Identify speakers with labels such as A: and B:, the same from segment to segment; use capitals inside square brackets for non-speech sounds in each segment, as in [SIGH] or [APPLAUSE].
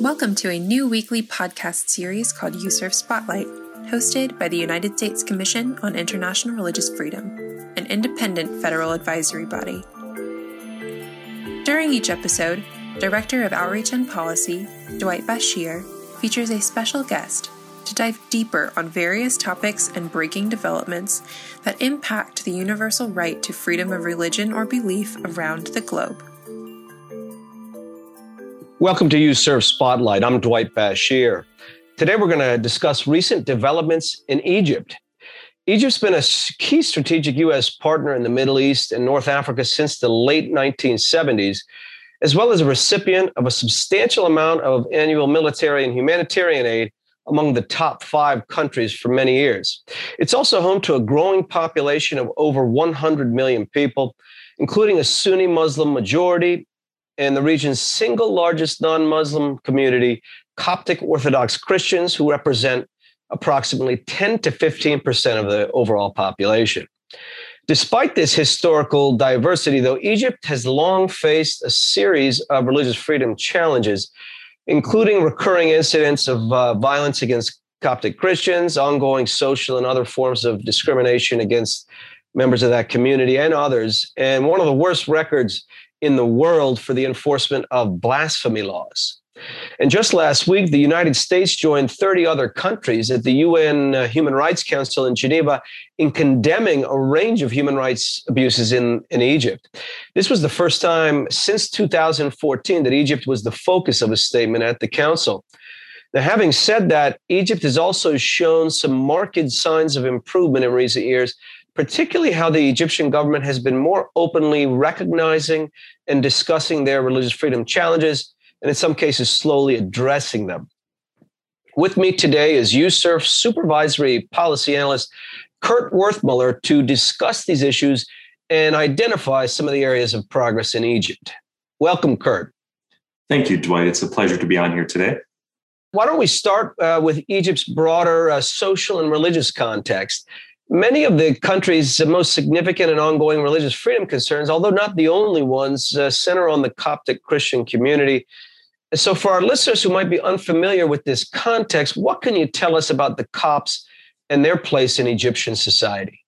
A: Welcome to a new weekly podcast series called USCIRF Spotlight, hosted by the United States Commission on International Religious Freedom, an independent federal advisory body. During each episode, Director of Outreach and Policy, Dwight Bashir, features a special guest to dive deeper on various topics and breaking developments that impact the universal right to freedom of religion or belief around the globe.
B: Welcome to USCIRF Spotlight. I'm Dwight Bashir. Today we're going to discuss recent developments in Egypt. Egypt's been a key strategic U.S. partner in the Middle East and North Africa since the late 1970s, as well as a recipient of a substantial amount of annual military and humanitarian aid among the top five countries for many years. It's also home to a growing population of over 100 million people, including a Sunni Muslim majority and the region's single largest non Muslim community, Coptic Orthodox Christians, who represent approximately 10 to 15% of the overall population. Despite this historical diversity, though, Egypt has long faced a series of religious freedom challenges, including recurring incidents of uh, violence against Coptic Christians, ongoing social and other forms of discrimination against members of that community and others, and one of the worst records in the world for the enforcement of blasphemy laws. And just last week, the United States joined 30 other countries at the UN uh, Human Rights Council in Geneva in condemning a range of human rights abuses in, in Egypt. This was the first time since 2014 that Egypt was the focus of a statement at the Council. Now, having said that, Egypt has also shown some marked signs of improvement in recent years, particularly how the Egyptian government has been more openly recognizing and discussing their religious freedom challenges, and in some cases, slowly addressing them. With me today is USCIRF Supervisory Policy Analyst Kurt Werthmuller to discuss these issues and identify some of the areas of progress in Egypt. Welcome, Kurt.
C: Thank you, Dwight. It's a pleasure to be on here today.
B: Why don't we start uh, with Egypt's broader uh, social and religious context? Many of the country's most significant and ongoing religious freedom concerns, although not the only ones, uh, center on the Coptic Christian community. So, for our listeners who might be unfamiliar with this context, what can you tell us about the Copts and their place in Egyptian society?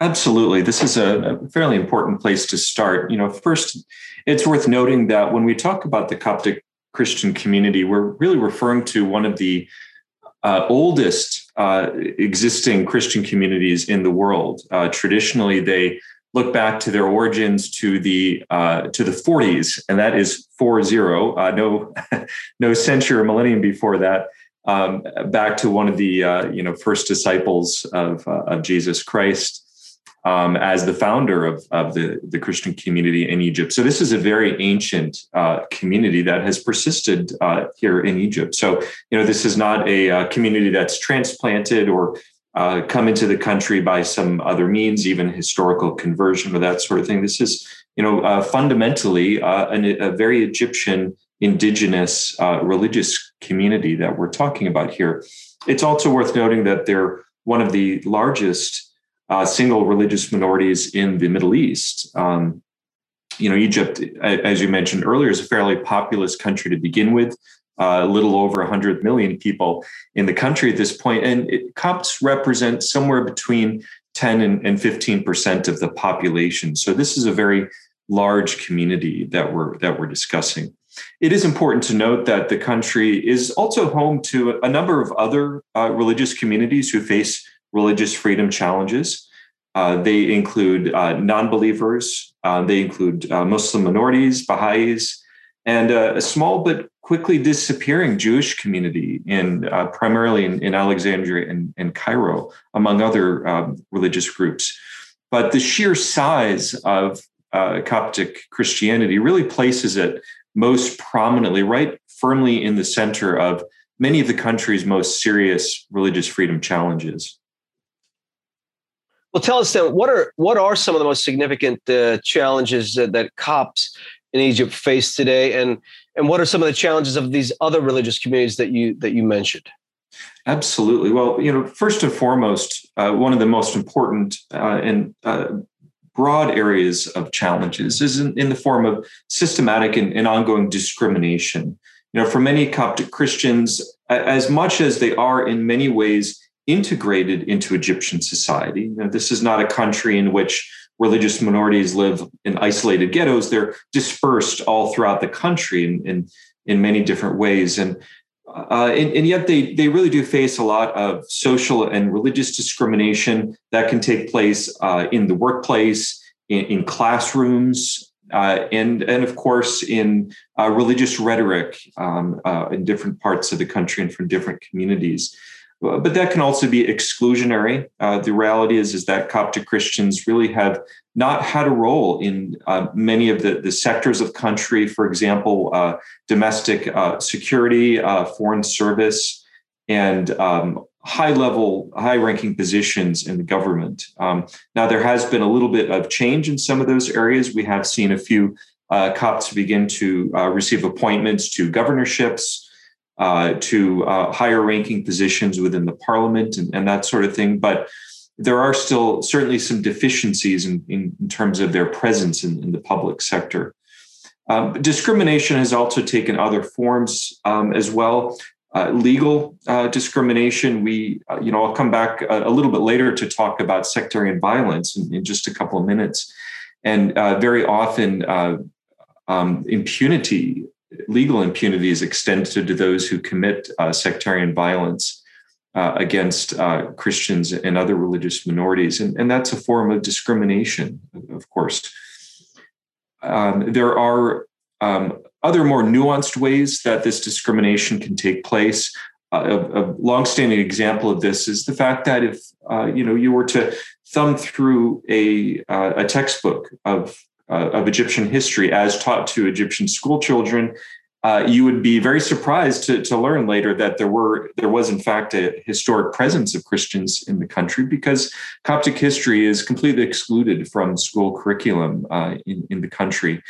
C: Absolutely. This is a, fairly important place to start. You know, first, it's worth noting that when we talk about the Coptic Christian community, we're really referring to one of the uh, oldest uh, existing Christian communities in the world. Uh, traditionally, they look back to their origins to the uh, to the 40s, and that is four zero. Uh, no, [LAUGHS] no century or millennium before that. Um, back to one of the uh, you know first disciples of of Jesus Christ um, as the founder of, of the, the Christian community in Egypt. So this is a very ancient uh, community that has persisted uh, here in Egypt. So, you know, this is not a, uh, community that's transplanted or uh, come into the country by some other means, even historical conversion or that sort of thing. This is, you know, uh, fundamentally an, a very Egyptian indigenous religious community that we're talking about here. It's also worth noting that they're one of the largest uh, single religious minorities in the Middle East. Um, you know, Egypt, as you mentioned earlier, is a fairly populous country to begin with. Uh, a little over 100 million people in the country at this point, and it, Copts represent somewhere between 10 and, and 15 percent of the population. So this is a very large community that we're that we're discussing. It is important to note that the country is also home to a number of other uh, religious communities who face religious freedom challenges. Uh, they include uh, non believers, uh, they include uh, Muslim minorities, Baha'is, and uh, a small but quickly disappearing Jewish community in uh, primarily in, in, Alexandria and, and, Cairo, among other um, religious groups. But the sheer size of Coptic Christianity really places it most prominently, right firmly in the center of many of the country's most serious religious freedom challenges.
B: Well, tell us then what are what are some of the most significant uh, challenges that, that Copts in Egypt face today, and and what are some of the challenges of these other religious communities that you that you mentioned?
C: Absolutely. Well, you know, first and foremost, uh, one of the most important uh, and uh, broad areas of challenges is in, in the form of systematic and, and ongoing discrimination You know, for many Coptic Christians, as much as they are in many ways integrated into Egyptian society, you know, this is not a country in which religious minorities live in isolated ghettos. They're dispersed all throughout the country in, in, in many different ways. And uh, and, and, yet they they really do face a lot of social and religious discrimination that can take place uh, in the workplace, in, in classrooms, uh, and and of course in uh, religious rhetoric um, uh, in different parts of the country and from different communities. Uh, but that can also be exclusionary. Uh, the reality is, is that Coptic Christians really have not had a role in uh, many of the, the sectors of country, for example, uh, domestic uh, security, uh, foreign service, and um, high level, high ranking positions in the government. Um, now, there has been a little bit of change in some of those areas. We have seen a few Copts begin to receive appointments to governorships uh, to uh, higher ranking positions within the parliament and, and, that sort of thing. But there are still certainly some deficiencies in, in, in terms of their presence in, in the public sector. Um, discrimination has also taken other forms um, as well. Uh, legal uh, discrimination. We, uh, you know, I'll come back a, a, little bit later to talk about sectarian violence in, in just a couple of minutes. And uh, very often, um, impunity legal impunity is extended to those who commit uh, sectarian violence uh, against uh, Christians and other religious minorities. And, and, that's a form of discrimination, of course. Um, there are um, other more nuanced ways that this discrimination can take place. Uh, a, a longstanding example of this is the fact that if uh, you know you were to thumb through a, uh, a textbook of uh, of Egyptian history as taught to Egyptian school children, uh, you would be very surprised to, to learn later that there were there was in fact a historic presence of Christians in the country because Coptic history is completely excluded from school curriculum uh, in, in the country.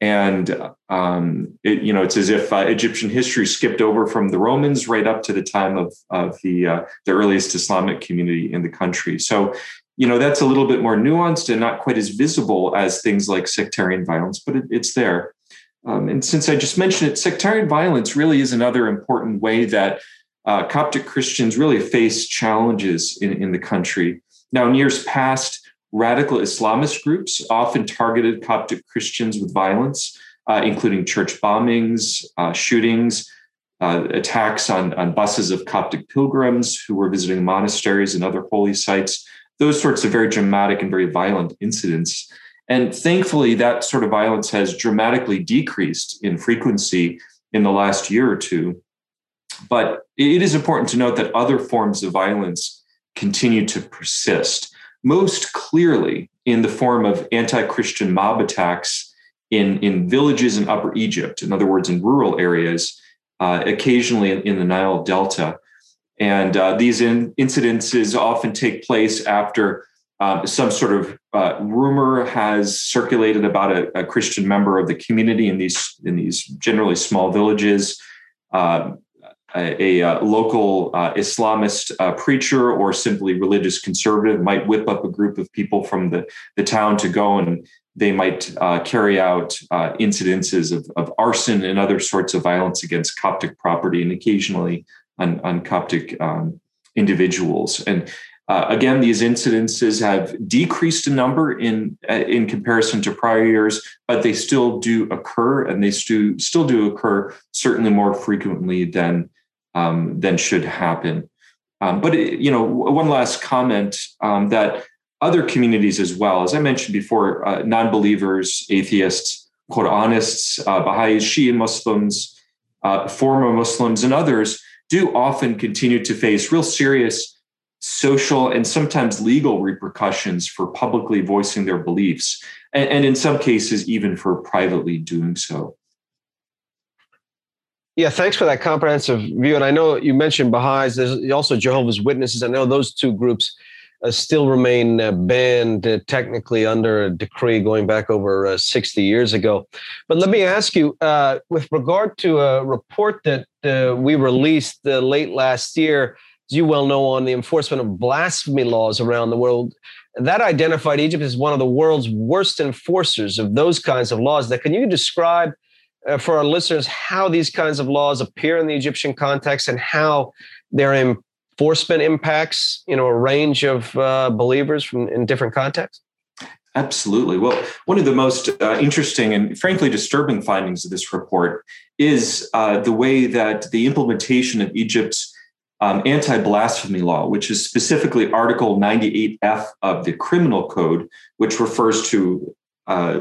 C: And um, it, you know, it's as if uh, Egyptian history skipped over from the Romans right up to the time of of the uh, the earliest Islamic community in the country. So you know that's a little bit more nuanced and not quite as visible as things like sectarian violence but it, it's there. Um, and since i just mentioned it sectarian violence really is another important way that uh, coptic christians really face challenges in, in the country. Now in years past radical islamist groups often targeted coptic christians with violence uh, including church bombings uh, shootings uh, attacks on, on buses of Coptic pilgrims who were visiting monasteries and other holy sites those sorts of very dramatic and very violent incidents. And thankfully, that sort of violence has dramatically decreased in frequency in the last year or two. But it is important to note that other forms of violence continue to persist, most clearly in the form of anti Christian mob attacks in, in villages in Upper Egypt, in other words, in rural areas, uh, occasionally in, in the Nile Delta. And uh, these in- incidences often take place after uh, some sort of uh, rumor has circulated about a, a, Christian member of the community in these in these generally small villages. Uh, a, a, uh, local uh, Islamist preacher or simply religious conservative might whip up a group of people from the, the town to go and they might carry out incidences of, of arson and other sorts of violence against Coptic property and occasionally on, Coptic um, individuals. And uh, again, these incidences have decreased in number in uh, in comparison to prior years, but they still do occur, and they still still do occur certainly more frequently than um, than should happen. Um, but it, you know, one last comment um, that other communities as well, as I mentioned before, uh, non-believers, atheists, Quranists, uh, Baha'is, Shia Muslims, uh, former Muslims, and others do often continue to face real serious social and sometimes legal repercussions for publicly voicing their beliefs, and, and in some cases, even for privately doing so.
B: Yeah, thanks for that comprehensive view. And I know you mentioned Baha'is, there's also Jehovah's Witnesses. I know those two groups still remain uh, banned uh, technically under a decree going back over uh, 60 years ago. But let me ask you, uh, with regard to a report that uh, we released late last year, as you well know, on the enforcement of blasphemy laws around the world, that identified Egypt as one of the world's worst enforcers of those kinds of laws. That can you describe uh, for our listeners how these kinds of laws appear in the Egyptian context and how their enforcement impacts, you know, a range of uh, believers from in different contexts?
C: Absolutely. Well, one of the most uh, interesting and frankly disturbing findings of this report is uh, the way that the implementation of Egypt's um, anti blasphemy law, which is specifically Article 98F of the Criminal Code, which refers to uh,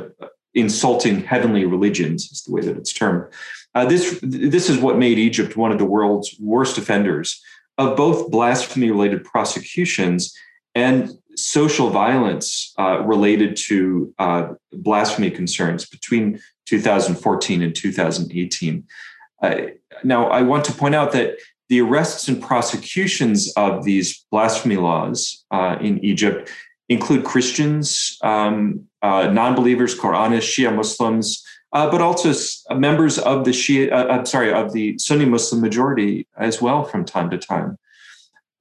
C: insulting heavenly religions, is the way that it's termed. Uh, this, this is what made Egypt one of the world's worst offenders of both blasphemy related prosecutions and social violence uh, related to uh, blasphemy concerns between 2014 and 2018. Uh, now, I want to point out that the arrests and prosecutions of these blasphemy laws uh, in Egypt include Christians, um, uh, non-believers, Quranists, Shia Muslims, uh, but also members of the Shia, uh, I'm sorry, of the Sunni Muslim majority as well from time to time.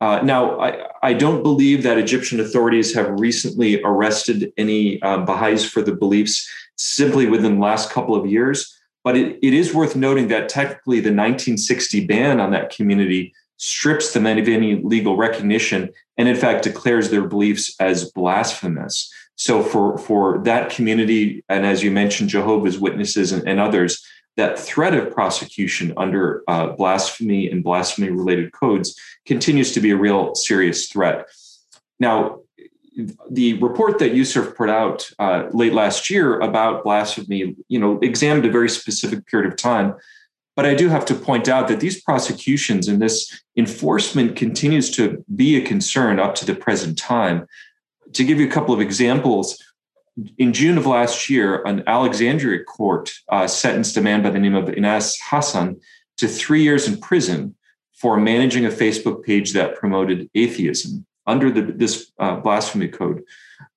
C: Uh, now, I, I, don't believe that Egyptian authorities have recently arrested any um, Baha'is for the beliefs simply within the last couple of years. But it, it is worth noting that technically the 1960 ban on that community strips them of any legal recognition and, in fact, declares their beliefs as blasphemous. So, for, for that community, and as you mentioned, Jehovah's Witnesses and, and others, that threat of prosecution under uh, blasphemy and blasphemy related codes continues to be a real serious threat. Now, the report that USCIRF put out uh, late last year about blasphemy, you know, examined a very specific period of time. But I do have to point out that these prosecutions and this enforcement continues to be a concern up to the present time. To give you a couple of examples, in June of last year, an Alexandria court uh, sentenced a man by the name of Anas Hassan to three years in prison for managing a Facebook page that promoted atheism under the, this uh, blasphemy code.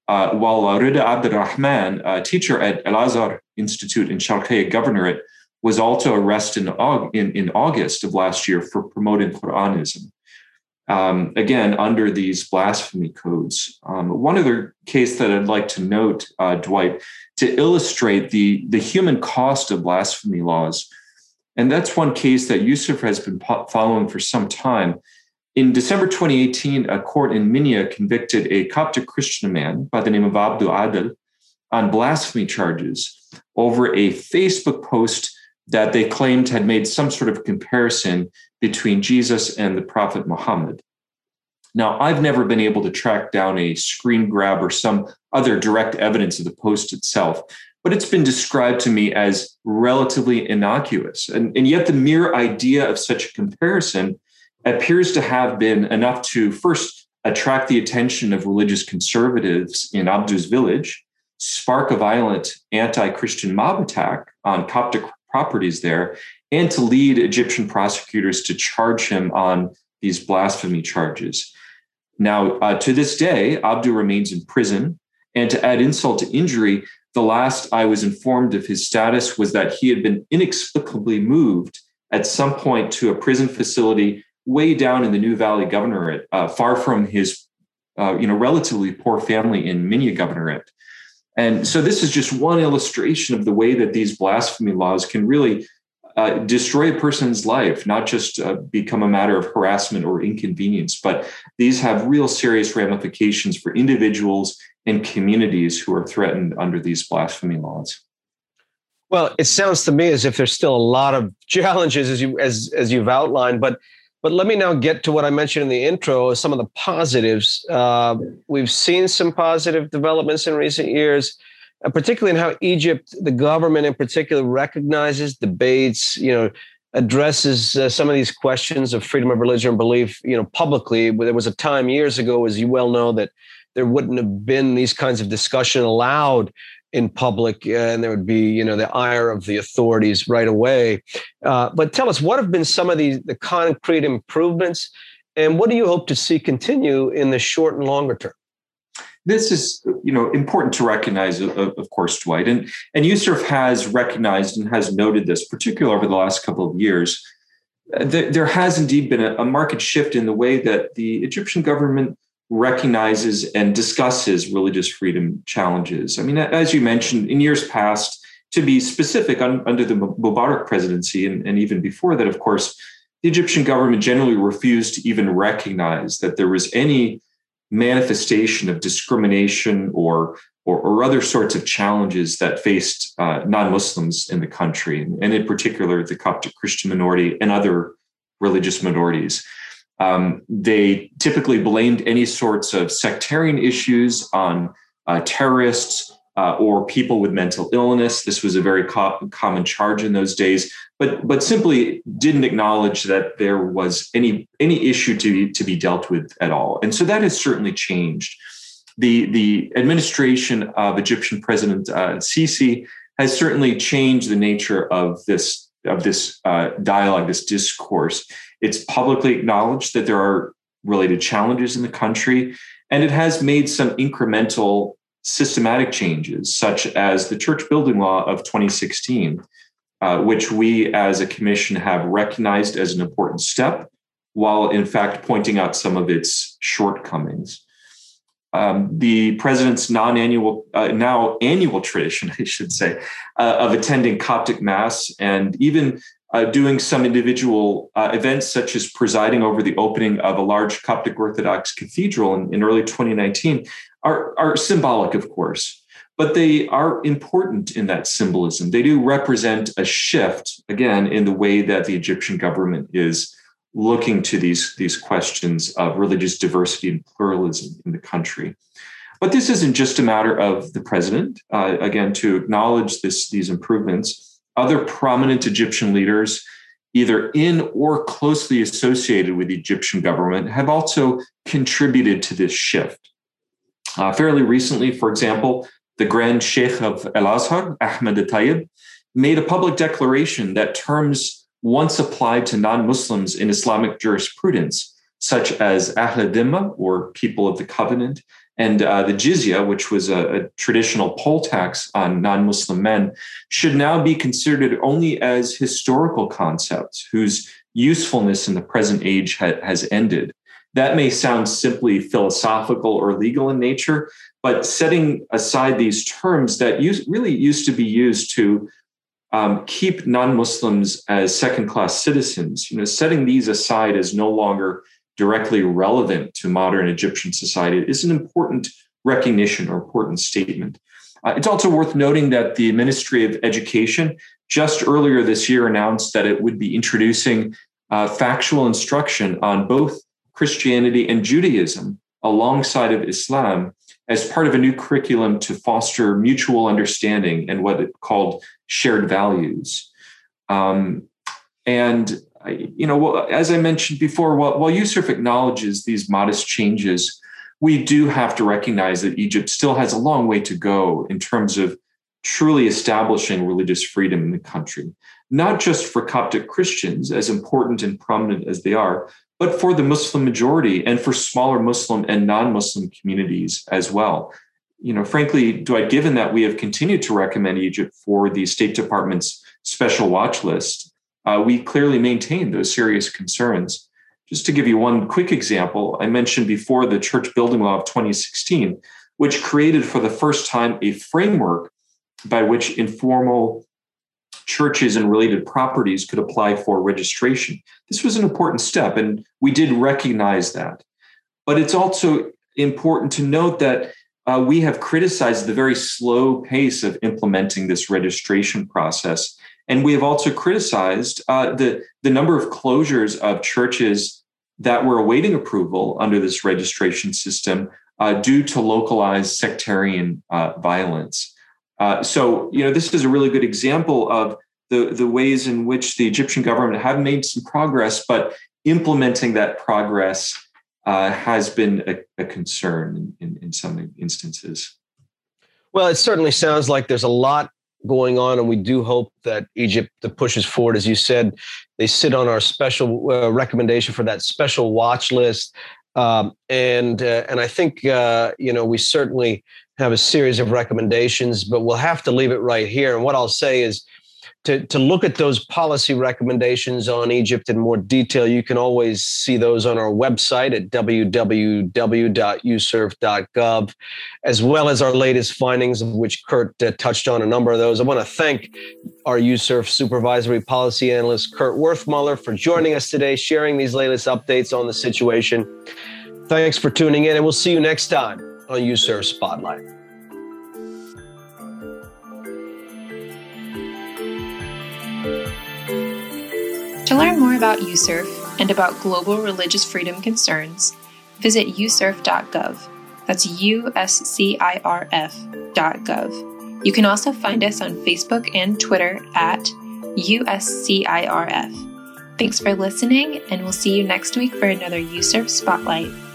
C: Uh, while Rida Abdurrahman, a teacher at Al Azhar Institute in Sharqiya Governorate, was also arrested in, in, in, August of last year for promoting Quranism. Um, again, under these blasphemy codes. Um, one other case that I'd like to note, uh, Dwight, to illustrate the, the human cost of blasphemy laws. And that's one case that USCIRF has been following for some time. In December 2018, a court in Minya convicted a Coptic Christian man by the name of Abdu Adel on blasphemy charges over a Facebook post that they claimed had made some sort of comparison between Jesus and the Prophet Muhammad. Now, I've never been able to track down a screen grab or some other direct evidence of the post itself, but it's been described to me as relatively innocuous. And, and yet, the mere idea of such a comparison appears to have been enough to first attract the attention of religious conservatives in Abdu's village, spark a violent anti Christian mob attack on Coptic properties there, and to lead Egyptian prosecutors to charge him on these blasphemy charges. Now, uh, to this day, Abdu remains in prison. And to add insult to injury, the last I was informed of his status was that he had been inexplicably moved at some point to a prison facility way down in the New Valley Governorate, uh, far from his, uh, you know, relatively poor family in Minya Governorate. And so this is just one illustration of the way that these blasphemy laws can really uh, destroy a person's life, not just uh, become a matter of harassment or inconvenience, but these have real serious ramifications for individuals and communities who are threatened under these blasphemy laws.
B: Well, it sounds to me as if there's still a lot of [LAUGHS] challenges as you as as you've outlined, but but let me now get to what I mentioned in the intro, some of the positives. Uh, we've seen some positive developments in recent years, particularly in how Egypt, the government in particular, recognizes, debates, you know, addresses uh, some of these questions of freedom of religion and belief, you know, publicly. There was a time years ago, as you well know, that there wouldn't have been these kinds of discussion allowed in public and there would be you know the ire of the authorities right away. Uh, but tell us what have been some of the, the concrete improvements and what do you hope to see continue in the short and longer term?
C: This is you know important to recognize of, course dwight and and has recognized and has noted this particularly over the last couple of years. Uh, there has indeed been a, a market shift in the way that the egyptian government recognizes and discusses religious freedom challenges. I mean, as you mentioned, in years past, to be specific, un, under the Mubarak presidency and, and even before that, of course, the Egyptian government generally refused to even recognize that there was any manifestation of discrimination or or, or other sorts of challenges that faced uh, non-Muslims in the country, and in particular the Coptic Christian minority and other religious minorities. Um, they typically blamed any sorts of sectarian issues on uh, terrorists uh, or people with mental illness. This was a very co- common charge in those days, but but simply didn't acknowledge that there was any any issue to be, to be dealt with at all. And so that has certainly changed. The the administration of Egyptian President uh, Sisi has certainly changed the nature of this of this uh, dialogue, this discourse. It's publicly acknowledged that there are related challenges in the country, and it has made some incremental systematic changes, such as the church building law of 2016, uh, which we as a commission have recognized as an important step, while in fact pointing out some of its shortcomings. Um, the president's non-annual, uh, now annual tradition, [LAUGHS] I should say, uh, of attending Coptic Mass and even uh, doing some individual uh, events, such as presiding over the opening of a large Coptic Orthodox cathedral in, in early 2019, are, are symbolic, of course, but they are important in that symbolism. They do represent a shift, again, in the way that the Egyptian government is looking to these, these questions of religious diversity and pluralism in the country. But this isn't just a matter of the president. Uh, again, to acknowledge this, these improvements, other prominent Egyptian leaders, either in or closely associated with the Egyptian government, have also contributed to this shift. Uh, fairly recently, for example, the Grand Sheikh of Al Azhar, Ahmed Tayyib, made a public declaration that terms once applied to non Muslims in Islamic jurisprudence, such as Ahl Dhimma, or people of the covenant, and uh, the jizya, which was a, a traditional poll tax on non Muslim men, should now be considered only as historical concepts whose usefulness in the present age ha- has ended. That may sound simply philosophical or legal in nature, but setting aside these terms that use, really used to be used to um, keep non-Muslims as second-class citizens, you know, setting these aside as no longer directly relevant to modern Egyptian society is an important recognition or important statement. Uh, it's also worth noting that the Ministry of Education just earlier this year announced that it would be introducing uh, factual instruction on both Christianity and Judaism alongside of Islam as part of a new curriculum to foster mutual understanding and what it called shared values. Um, and you know, as I mentioned before, while, while USCIRF acknowledges these modest changes, we do have to recognize that Egypt still has a long way to go in terms of truly establishing religious freedom in the country, not just for Coptic Christians, as important and prominent as they are, but for the Muslim majority and for smaller Muslim and non-Muslim communities as well. You know, frankly, given that we have continued to recommend Egypt for the State Department's special watch list, uh, we clearly maintain those serious concerns. Just to give you one quick example, I mentioned before the church building law of 2016, which created for the first time a framework by which informal churches and related properties could apply for registration. This was an important step, and we did recognize that. But it's also important to note that uh, we have criticized the very slow pace of implementing this registration process. And we have also criticized uh, the, the number of closures of churches that were awaiting approval under this registration system uh, due to localized sectarian uh, violence. Uh, so, you know, this is a really good example of the, the ways in which the Egyptian government have made some progress, but implementing that progress uh, has been a, a concern in, in, in some instances.
B: Well, it certainly sounds like there's a lot going on, and we do hope that Egypt pushes forward. As you said, they sit on our special uh, recommendation for that special watch list, um, and uh, and I think uh, you know we certainly have a series of recommendations, but we'll have to leave it right here. And what I'll say is, to, to look at those policy recommendations on Egypt in more detail, you can always see those on our website at www.uscirf.gov, as well as our latest findings, of which Kurt uh, touched on a number of those. I want to thank our USCIRF supervisory policy analyst, Kurt Werthmuller, for joining us today, sharing these latest updates on the situation. Thanks for tuning in, and we'll see you next time on USCIRF Spotlight.
A: Learn more about USCIRF and about global religious freedom concerns, visit uscirf.gov. That's uscirf.gov. You can also find us on Facebook and Twitter at USCIRF. Thanks for listening, and we'll see you next week for another USCIRF Spotlight.